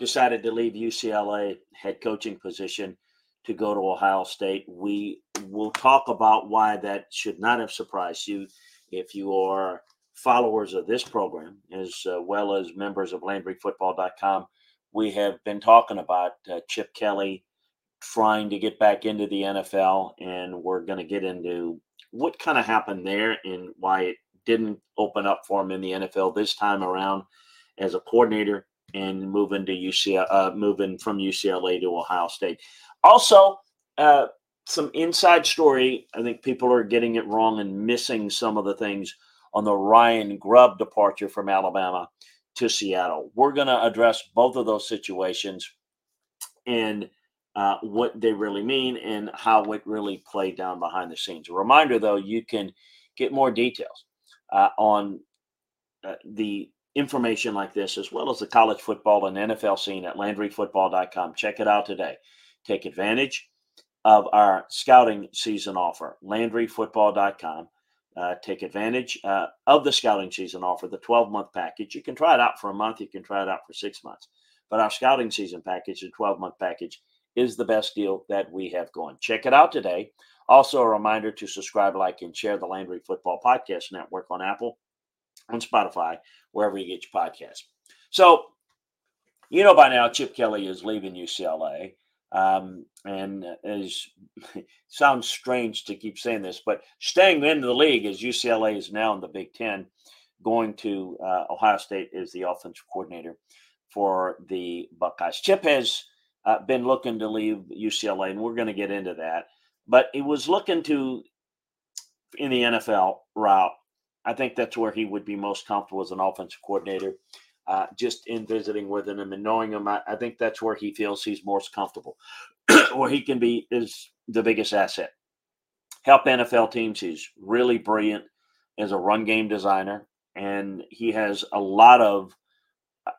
decided to leave UCLA head coaching position to go to Ohio State. We will talk about why that should not have surprised you if you are followers of this program as uh, well as members of LandryFootball.com. We have been talking about uh, Chip Kelly trying to get back into the NFL, and we're going to get into what kind of happened there and why it didn't open up for him in the NFL this time around as a coordinator and moving to UCLA, uh, moving from UCLA to Ohio State. Also, uh, some inside story. I think people are getting it wrong and missing some of the things on the Ryan Grubb departure from Alabama to Seattle. We're going to address both of those situations and uh, what they really mean and how it really played down behind the scenes. A reminder, though, you can get more details uh, on uh, the information like this, as well as the college football and NFL scene at LandryFootball.com. Check it out today. Take advantage of our scouting season offer, LandryFootball.com. Uh, take advantage uh, of the scouting season offer, the 12 month package. You can try it out for a month, you can try it out for six months. But our scouting season package, the 12 month package, is the best deal that we have going. Check it out today. Also, a reminder to subscribe, like, and share the Landry Football Podcast Network on Apple, on Spotify, wherever you get your podcast. So, you know by now, Chip Kelly is leaving UCLA. Um, and as sounds strange to keep saying this, but staying in the league as UCLA is now in the Big Ten, going to uh, Ohio State is the offensive coordinator for the Buckeyes. Chip has uh, been looking to leave UCLA, and we're going to get into that. But he was looking to in the NFL route I think that's where he would be most comfortable as an offensive coordinator. Uh, just in visiting with him and knowing him, I, I, think that's where he feels he's most comfortable, where he can be is the biggest asset. Help NFL teams. He's really brilliant as a run game designer, and he has a lot of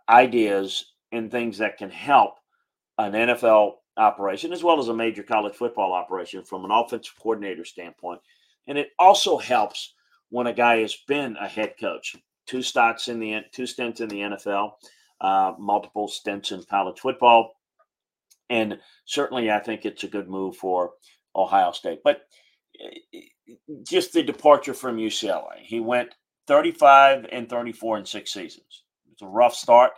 ideas and things that can help an NFL operation as well as a major college football operation from an offensive coordinator standpoint. And it also helps when a guy has been a head coach, two stints in the two stints in the NFL, uh, multiple stints in college football, and certainly I think it's a good move for Ohio State. But eh, just the departure from UCLA, he went 35 and 34 in six seasons. It's a rough start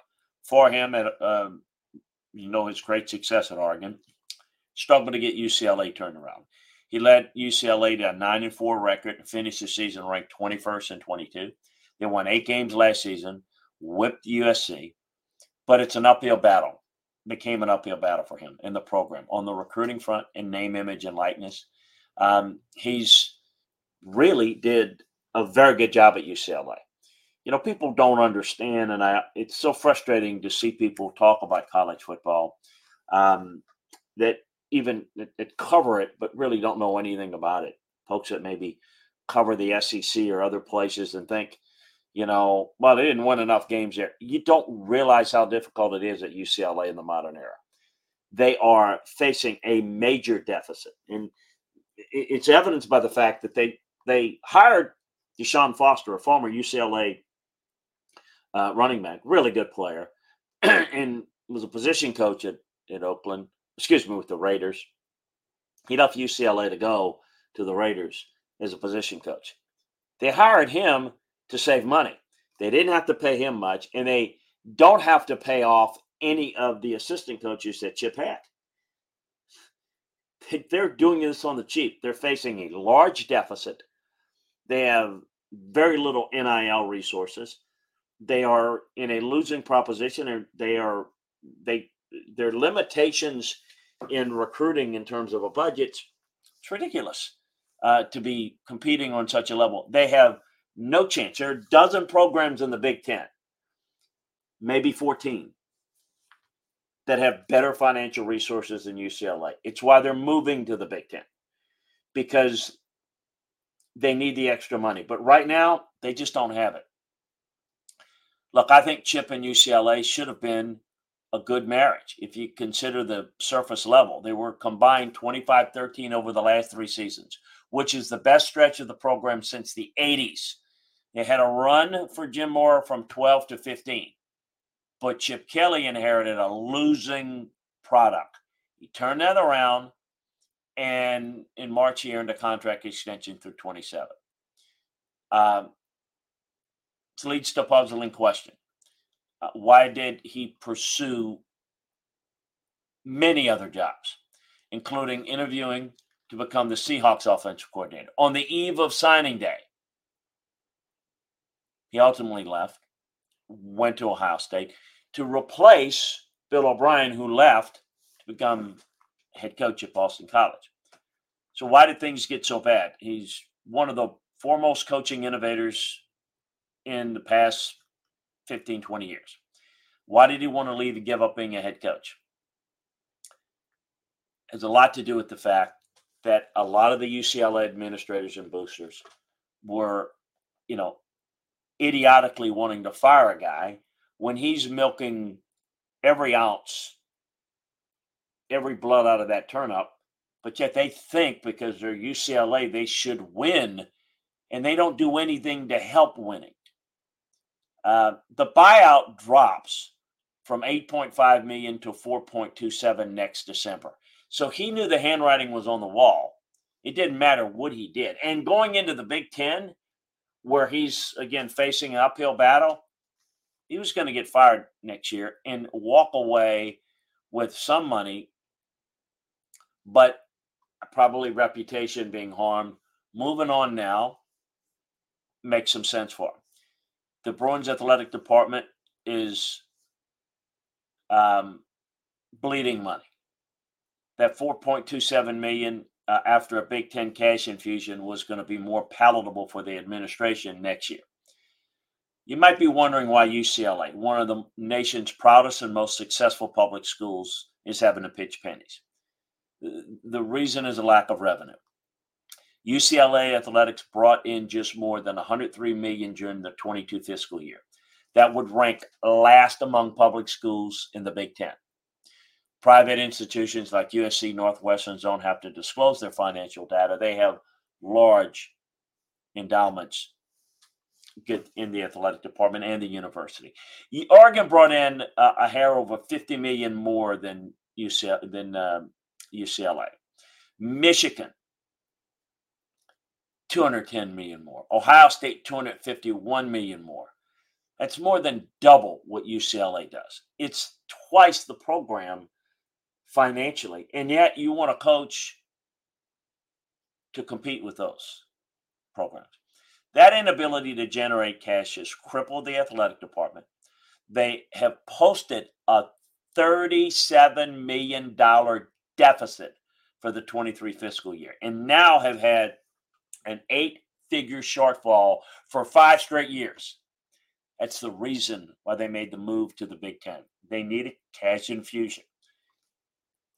for him at um, you know his great success at Oregon. Struggled to get UCLA turned around. He led UCLA to a 9 and 4 record and finished the season ranked 21st and 22. They won eight games last season, whipped USC, but it's an uphill battle. Became an uphill battle for him in the program on the recruiting front and name, image, and likeness. Um, he's really did a very good job at UCLA. You know, people don't understand, and I, it's so frustrating to see people talk about college football um, that even that, cover it, but really don't know anything about it. Folks that maybe cover the SEC or other places and think, you know, well, they didn't win enough games there. You don't realize how difficult it is at UCLA in the modern era. They are facing a major deficit, and it's evidenced by the fact that they they hired Deshaun Foster, a former UCLA uh, running back, really good player, and was a position coach at, at Oakland excuse me, with the Raiders. He left UCLA to go to the Raiders as a position coach. They hired him to save money. They didn't have to pay him much, and they don't have to pay off any of the assistant coaches that Chip had. They're doing this on the cheap. They're facing a large deficit. They have very little NIL resources. They are in a losing proposition, and they are they their limitations in recruiting in terms of a budget, it's ridiculous uh, to be competing on such a level. They have No chance. There are a dozen programs in the Big Ten, maybe 14, that have better financial resources than UCLA. It's why they're moving to the Big Ten because they need the extra money. But right now, they just don't have it. Look, I think Chip and UCLA should have been a good marriage if you consider the surface level. They were combined 25 13 over the last three seasons, which is the best stretch of the program since the 80s. They had a run for Jim Mora from 12 to 15, but Chip Kelly inherited a losing product. He turned that around, and in March, he earned a contract extension through 27. Um, this leads to a puzzling question. Uh, why did he pursue many other jobs, including interviewing to become the Seahawks offensive coordinator on the eve of signing day? He ultimately left, went to Ohio State to replace Bill O'Brien, who left to become head coach at Boston College. So, why did things get so bad? He's one of the foremost coaching innovators in the past 15, 20 years. Why did he want to leave and give up being a head coach? It has a lot to do with the fact that a lot of the UCLA administrators and boosters were, you know, idiotically wanting to fire a guy when he's milking every ounce, every blood out of that turnip. But yet they think because they're UCLA, they should win, and they don't do anything to help winning. Uh, the buyout drops from 8.5 million to 4.27 next December. So he knew the handwriting was on the wall. It didn't matter what he did. And going into the Big Ten, where he's again facing an uphill battle, he was going to get fired next year and walk away with some money, but probably reputation being harmed. Moving on now makes some sense for him. The Bruins athletic department is um, bleeding money. That 4.27 million uh, after a Big Ten cash infusion was going to be more palatable for the administration next year. You might be wondering why UCLA, one of the nation's proudest and most successful public schools, is having to pitch pennies. The reason is a lack of revenue. UCLA athletics brought in just more than 103 million during the 22 fiscal year. That would rank last among public schools in the Big Ten. Private institutions like USC Northwestern don't have to disclose their financial data. They have large endowments in the athletic department and the university. Oregon brought in a, hair over 50 million more than UCLA. Than, um, UCLA. Michigan 210 million more. Ohio State 251 million more. That's more than double what UCLA does. It's twice the program financially. And yet you want a coach to compete with those programs. That inability to generate cash has crippled the athletic department. They have posted a $37 million deficit for the 23 fiscal year and now have had an eight figure shortfall for five straight years. That's the reason why they made the move to the Big Ten. They needed cash infusion.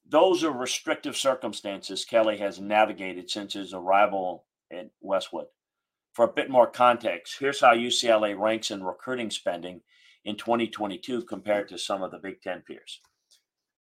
Those are restrictive circumstances Kelly has navigated since his arrival at Westwood. For a bit more context, here's how UCLA ranks in recruiting spending in 2022 compared to some of the Big Ten peers.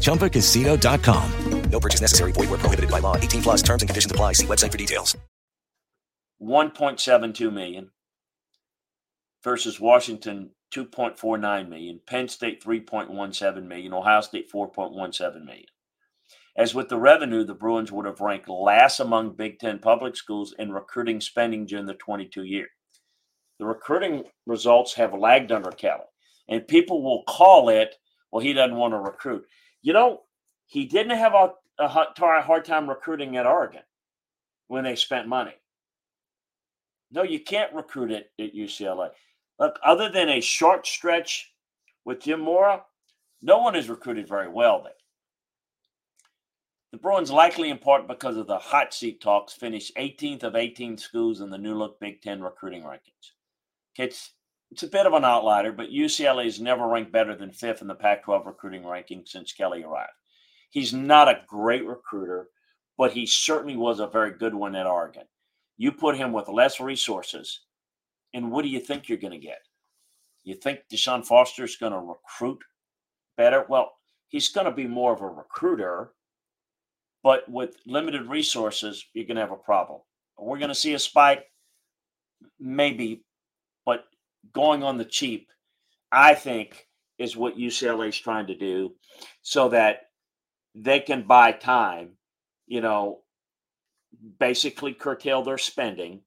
ChumbaCasino.com. No purchase necessary. Void where prohibited by law. 18 plus terms and conditions apply. See website for details. 1.72 million versus Washington 2.49 million, Penn State 3.17 million, Ohio State 4.17 million. As with the revenue, the Bruins would have ranked last among Big Ten public schools in recruiting spending during the 22 year. The recruiting results have lagged under Kelly, and people will call it, well, he doesn't want to recruit. You know, he didn't have a, a hard time recruiting at Oregon when they spent money. No, you can't recruit it at UCLA. Look, other than a short stretch with Jim Mora, no one is recruited very well there. The Bruins, likely in part because of the hot seat talks, finished 18th of 18 schools in the new look Big Ten recruiting rankings. It's a bit of an outlier, but UCLA has never ranked better than fifth in the Pac 12 recruiting ranking since Kelly arrived. He's not a great recruiter, but he certainly was a very good one at Oregon. You put him with less resources, and what do you think you're going to get? You think Deshaun Foster is going to recruit better? Well, he's going to be more of a recruiter but with limited resources, you're going to have a problem. We're going to see a spike, maybe, going on the cheap, I think, is what UCLA is trying to do so that they can buy time, you know, basically curtail their spending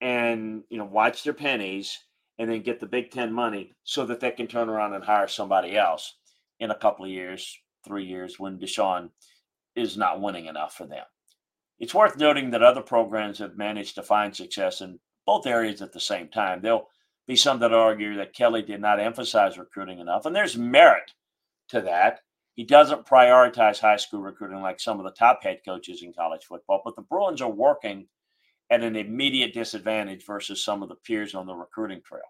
and, you know, watch their pennies and then get the Big Ten money so that they can turn around and hire somebody else in a couple of years, three years when Deshaun – is not winning enough for them. It's worth noting that other programs have managed to find success in both areas at the same time. There'll be some that argue that Kelly did not emphasize recruiting enough, and there's merit to that. He doesn't prioritize high school recruiting like some of the top head coaches in college football, but the Bruins are working at an immediate disadvantage versus some of the peers on the recruiting trail.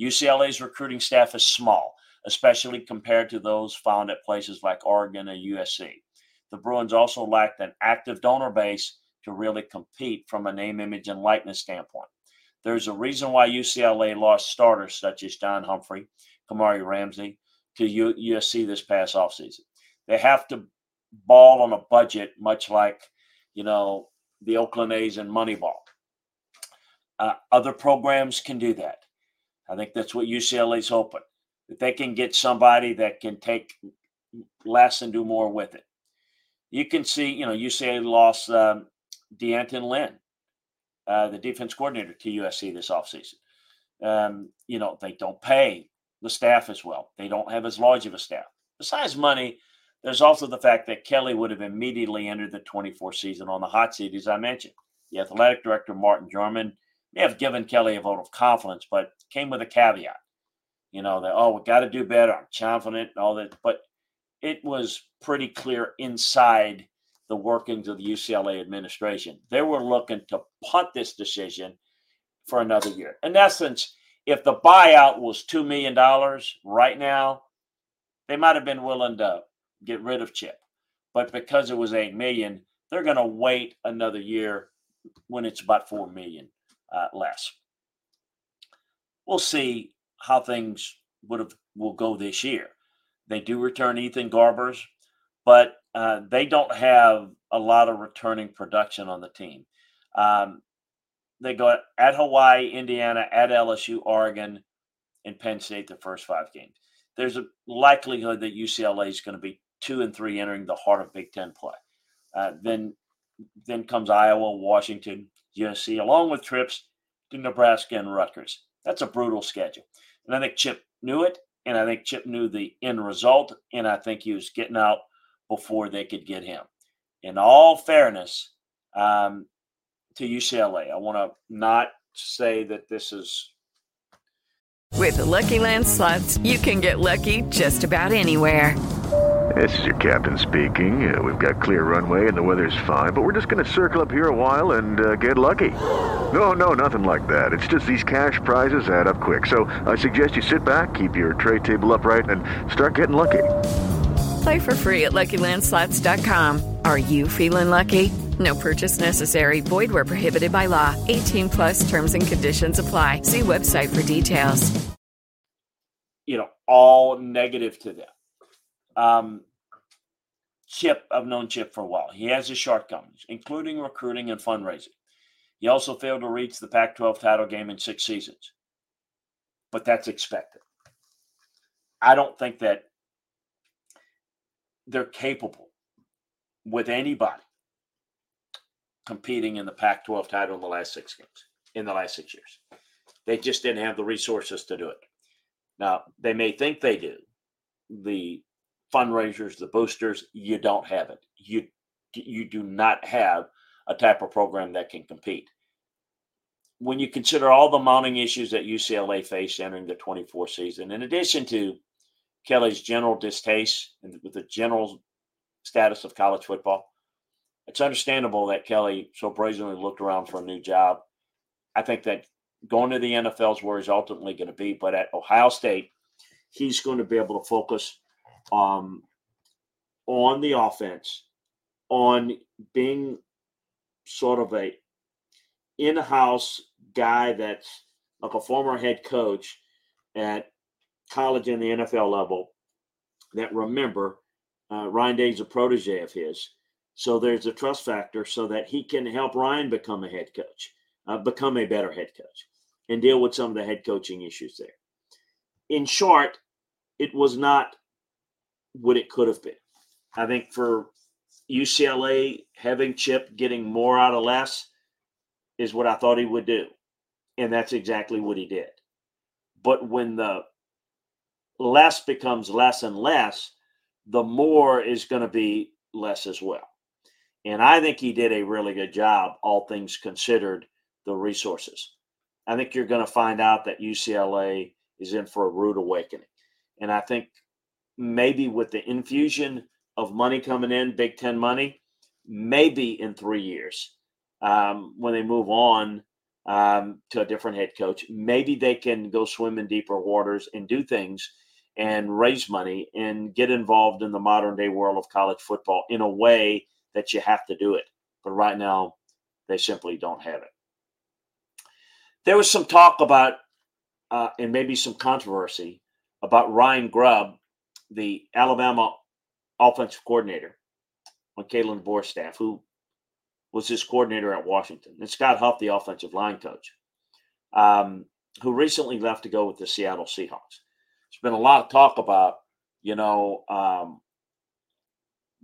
UCLA's recruiting staff is small, especially compared to those found at places like Oregon and USC the Bruins also lacked an active donor base to really compete from a name, image, and likeness standpoint. There's a reason why UCLA lost starters such as John Humphrey, Kamari Ramsey to USC this past offseason. They have to ball on a budget, much like, you know, the Oakland A's and Moneyball. Uh, other programs can do that. I think that's what UCLA's hoping that they can get somebody that can take less and do more with it you can see, you know, UCLA lost um, D'Anton Lynn, uh, the defense coordinator to USC this offseason. Um, you know, they don't pay the staff as well. They don't have as large of a staff. Besides money, there's also the fact that Kelly would have immediately entered the 24 season on the hot seat, as I mentioned. The athletic director, Martin Jarmond, may have given Kelly a vote of confidence, but came with a caveat. You know, that, oh, we got to do better. I'm confident and all that. But it was pretty clear inside the workings of the UCLA administration. They were looking to punt this decision for another year. In essence, if the buyout was $2 million right now, they might have been willing to get rid of Chip. But because it was 8 million, they're going to wait another year when it's about 4 million uh, less. We'll see how things would have will go this year. They do return Ethan Garbers, but uh, they don't have a lot of returning production on the team. Um, they go at Hawaii, Indiana, at LSU, Oregon, and Penn State the first five games. There's a likelihood that UCLA is going to be two and three entering the heart of Big Ten play. Uh, then, then comes Iowa, Washington, USC, along with trips to Nebraska and Rutgers. That's a brutal schedule, and I think Chip knew it. And I think Chip knew the end result, and I think he was getting out before they could get him. In all fairness um, to UCLA, I want to not say that this is. With the Lucky Land slots, you can get lucky just about anywhere. This is your captain speaking. Uh, we've got clear runway and the weather's fine, but we're just going to circle up here a while and uh, get lucky. No, no, nothing like that. It's just these cash prizes add up quick. So I suggest you sit back, keep your tray table upright, and start getting lucky. Play for free at LuckyLandSlots.com. Are you feeling lucky? No purchase necessary. Void where prohibited by law. 18 plus terms and conditions apply. See website for details. You know, all negative to them. Um, Chip, I've known Chip for a while. He has his shortcomings, including recruiting and fundraising. He also failed to reach the Pac 12 title game in six seasons, but that's expected. I don't think that they're capable with anybody competing in the Pac 12 title in the last six games, in the last six years. They just didn't have the resources to do it. Now, they may think they do. The fundraisers, the boosters, you don't have it. You you do not have a type of program that can compete. When you consider all the mounting issues that UCLA faced entering the 24 season, in addition to Kelly's general distaste and with the general status of college football, it's understandable that Kelly so brazenly looked around for a new job. I think that going to the NFL is where he's ultimately going to be, but at Ohio State, he's going to be able to focus um, on the offense, on being sort of a in-house guy that's like a former head coach at college and the NFL level. That remember, uh, Ryan Day's a protege of his, so there's a trust factor, so that he can help Ryan become a head coach, uh, become a better head coach, and deal with some of the head coaching issues there. In short, it was not what it could have been. I think for UCLA, having Chip getting more out of less is what I thought he would do. And that's exactly what he did. But when the less becomes less and less, the more is going to be less as well. And I think he did a really good job, all things considered, the resources. I think you're going to find out that UCLA is in for a rude awakening. And I think maybe with the infusion of money coming in, Big Ten money, maybe in three years um, when they move on um, to a different head coach, maybe they can go swim in deeper waters and do things and raise money and get involved in the modern day world of college football in a way that you have to do it. But right now, they simply don't have it. There was some talk about, uh, and maybe some controversy about Ryan Grubb the Alabama offensive coordinator on Kalen DeBoer's staff, who was his coordinator at Washington, and Scott Huff, the offensive line coach, um, who recently left to go with the Seattle Seahawks. There's been a lot of talk about, you know, um,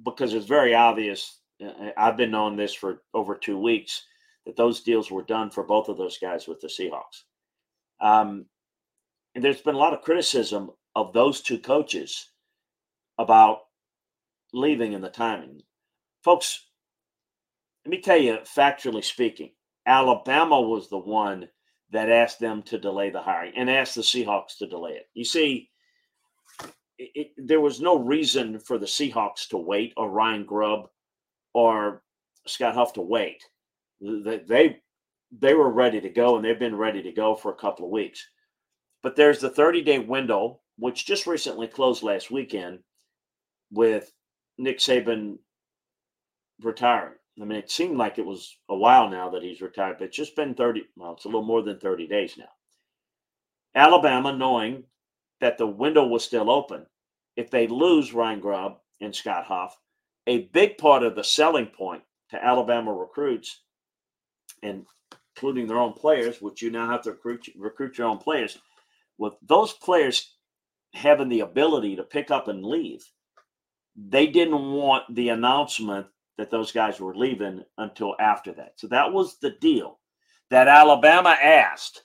because it's very obvious. Uh, I've been knowing this for over two weeks that those deals were done for both of those guys with the Seahawks. Um, and there's been a lot of criticism of those two coaches about leaving and the timing. Folks, let me tell you, factually speaking, Alabama was the one that asked them to delay the hiring and asked the Seahawks to delay it. You see, it, it, there was no reason for the Seahawks to wait or Ryan Grubb or Scott Huff to wait. They, they they were ready to go and they've been ready to go for a couple of weeks. But there's the 30 day window, which just recently closed last weekend, with Nick Saban retiring. I mean, it seemed like it was a while now that he's retired, but it's just been 30, well, it's a little more than 30 days now. Alabama, knowing that the window was still open, if they lose Ryan Grubb and Scott Huff, a big part of the selling point to Alabama recruits, and including their own players, which you now have to recruit, recruit your own players, with those players having the ability to pick up and leave, they didn't want the announcement that those guys were leaving until after that. So that was the deal that Alabama asked.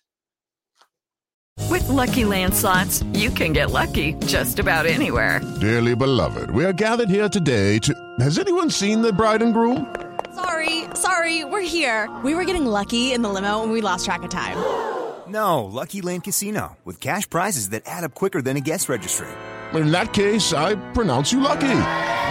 With lucky landslots, you can get lucky just about anywhere. Dearly beloved, we are gathered here today to. Has anyone seen the bride and groom? Sorry, sorry, we're here. We were getting lucky in the limo and we lost track of time. No, Lucky Land Casino, with cash prizes that add up quicker than a guest registry in that case, I pronounce you lucky.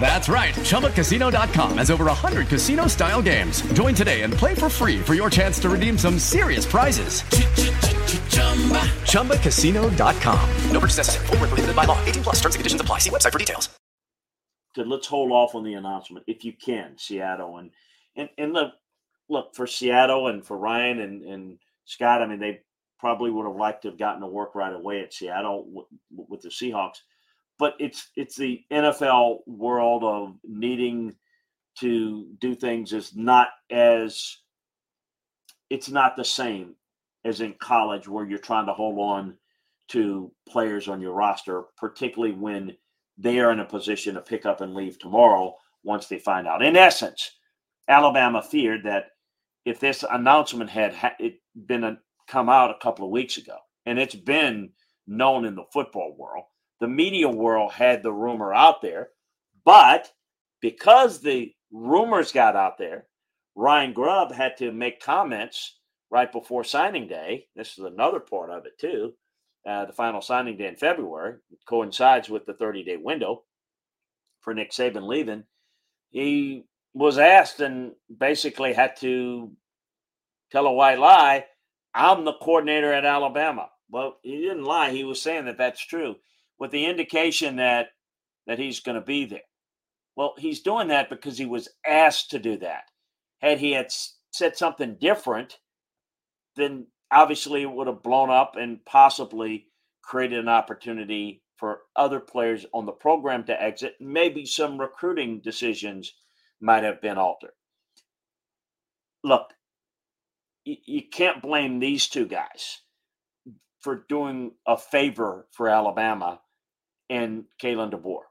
That's right. ChumbaCasino.com has over 100 casino style games. Join today and play for free for your chance to redeem some serious prizes. ChumbaCasino.com. No purchase necessary. Full prohibited by law. 18 plus terms and conditions apply. See website for details. Good. Let's hold off on the announcement if you can, Seattle. And and, and look, look, for Seattle and for Ryan and, and Scott, I mean, they probably would have liked to have gotten to work right away at Seattle with, with the Seahawks but it's it's the NFL world of needing to do things is not as it's not the same as in college where you're trying to hold on to players on your roster, particularly when they are in a position to pick up and leave tomorrow once they find out. In essence, Alabama feared that if this announcement had it been a, come out a couple of weeks ago, and it's been known in the football world, the media world had the rumor out there, but because the rumors got out there, Ryan Grubb had to make comments right before signing day. This is another part of it too. Uh, the final signing day in February it coincides with the 30 day window for Nick Saban leaving. He was asked and basically had to tell a white lie. I'm the coordinator at Alabama. Well, he didn't lie. He was saying that that's true with the indication that that he's going to be there. Well, he's doing that because he was asked to do that. Had he had said something different, then obviously it would have blown up and possibly created an opportunity for other players on the program to exit. Maybe some recruiting decisions might have been altered. Look, you can't blame these two guys for doing a favor for Alabama and Kalen DeBoer.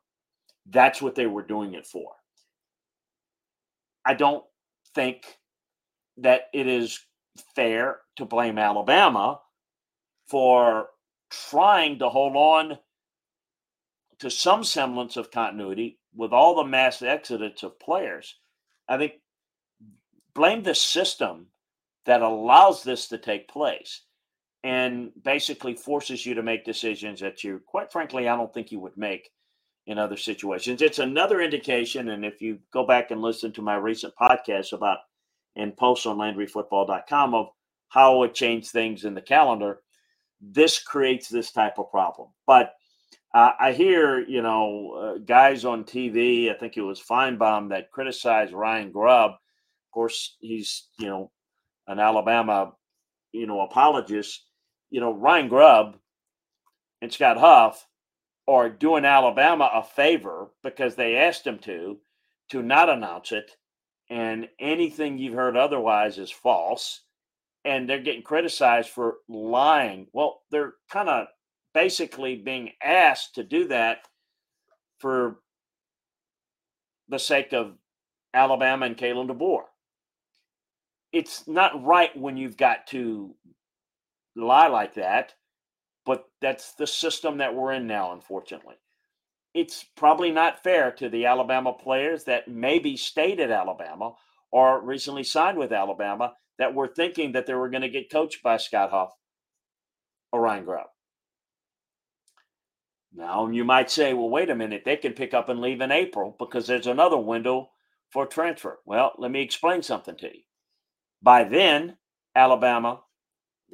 That's what they were doing it for. I don't think that it is fair to blame Alabama for trying to hold on to some semblance of continuity with all the mass exodus of players. I think blame the system that allows this to take place and basically forces you to make decisions that you, quite frankly, I don't think you would make in other situations. It's another indication, and if you go back and listen to my recent podcast about and post on LandryFootball.com of how it changed things in the calendar, this creates this type of problem. But uh, I hear, you know, uh, guys on TV, I think it was Finebaum that criticized Ryan Grubb. Of course, he's, you know, an Alabama, you know, apologist you know, Ryan Grubb and Scott Huff are doing Alabama a favor because they asked him to, to not announce it. And anything you've heard otherwise is false. And they're getting criticized for lying. Well, they're kind of basically being asked to do that for the sake of Alabama and Kalen DeBoer. It's not right when you've got to lie like that, but that's the system that we're in now, unfortunately. It's probably not fair to the Alabama players that maybe stayed at Alabama or recently signed with Alabama that were thinking that they were going to get coached by Scott Huff or Ryan Grubb. Now, you might say, well, wait a minute, they can pick up and leave in April because there's another window for transfer. Well, let me explain something to you. By then, Alabama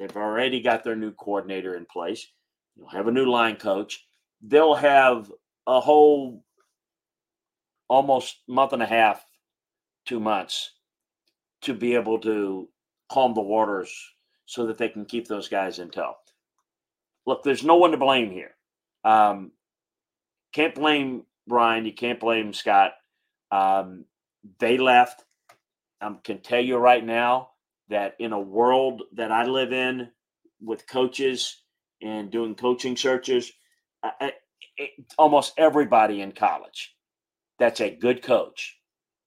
They've already got their new coordinator in place. They'll have a new line coach. They'll have a whole almost month and a half, two months to be able to calm the waters so that they can keep those guys in tow. Look, there's no one to blame here. Um, can't blame Brian. You can't blame Scott. Um, they left. I can tell you right now, that in a world that I live in with coaches and doing coaching searches, I, it, almost everybody in college that's a good coach,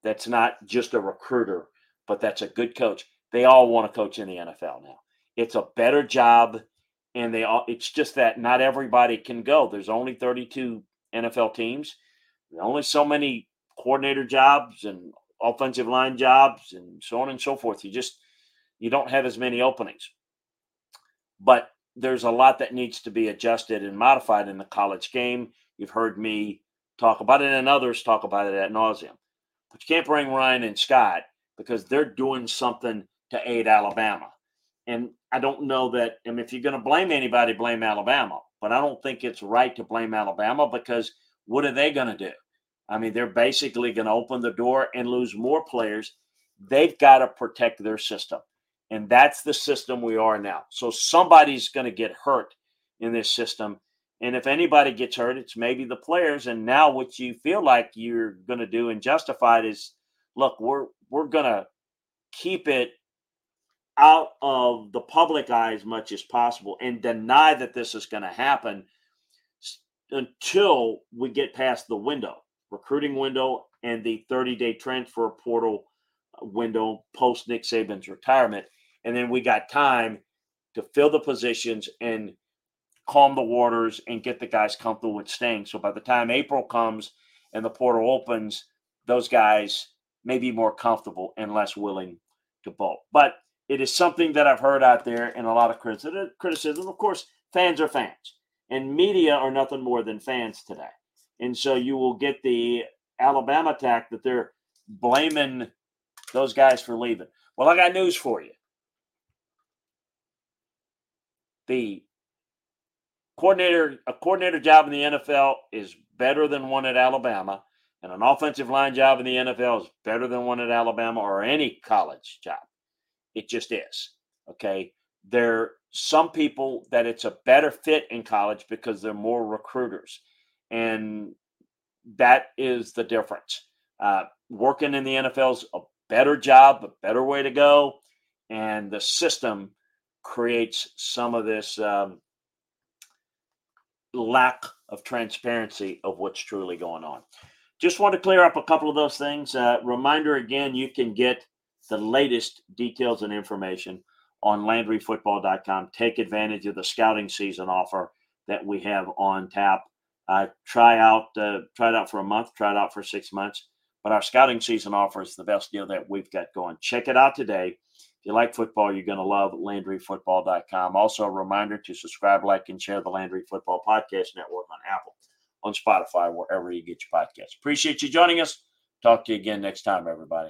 that's not just a recruiter, but that's a good coach. They all want to coach in the NFL now. It's a better job, and they all. It's just that not everybody can go. There's only 32 NFL teams. There's only so many coordinator jobs and offensive line jobs and so on and so forth. You just you don't have as many openings. But there's a lot that needs to be adjusted and modified in the college game. You've heard me talk about it and others talk about it at nauseum. But you can't bring Ryan and Scott because they're doing something to aid Alabama. And I don't know that, I mean, if you're going to blame anybody, blame Alabama. But I don't think it's right to blame Alabama because what are they going to do? I mean, they're basically going to open the door and lose more players. They've got to protect their system. And that's the system we are now. So somebody's going to get hurt in this system. And if anybody gets hurt, it's maybe the players. And now what you feel like you're going to do and justify it is look, we're we're going to keep it out of the public eye as much as possible and deny that this is going to happen until we get past the window, recruiting window and the 30-day transfer portal window post Nick Saban's retirement and then we got time to fill the positions and calm the waters and get the guys comfortable with staying. So by the time April comes and the portal opens, those guys may be more comfortable and less willing to bolt. But it is something that I've heard out there and a lot of criticism. Of course, fans are fans, and media are nothing more than fans today. And so you will get the Alabama attack that they're blaming those guys for leaving. Well, I got news for you. The coordinator a coordinator job in the NFL is better than one at Alabama, and an offensive line job in the NFL is better than one at Alabama or any college job. It just is. Okay. There are some people that it's a better fit in college because they're more recruiters. And that is the difference. Uh, working in the NFL is a better job, a better way to go. And the system creates some of this um, lack of transparency of what's truly going on. Just want to clear up a couple of those things. Uh, reminder again, you can get the latest details and information on LandryFootball.com. Take advantage of the scouting season offer that we have on tap. Uh, try out, uh, try it out for a month, try it out for six months. But our scouting season offer is the best deal that we've got going. Check it out today you like football, you're going to love LandryFootball.com. Also, a reminder to subscribe, like, and share the Landry Football Podcast Network on Apple, on Spotify, wherever you get your podcasts. Appreciate you joining us. Talk to you again next time, everybody.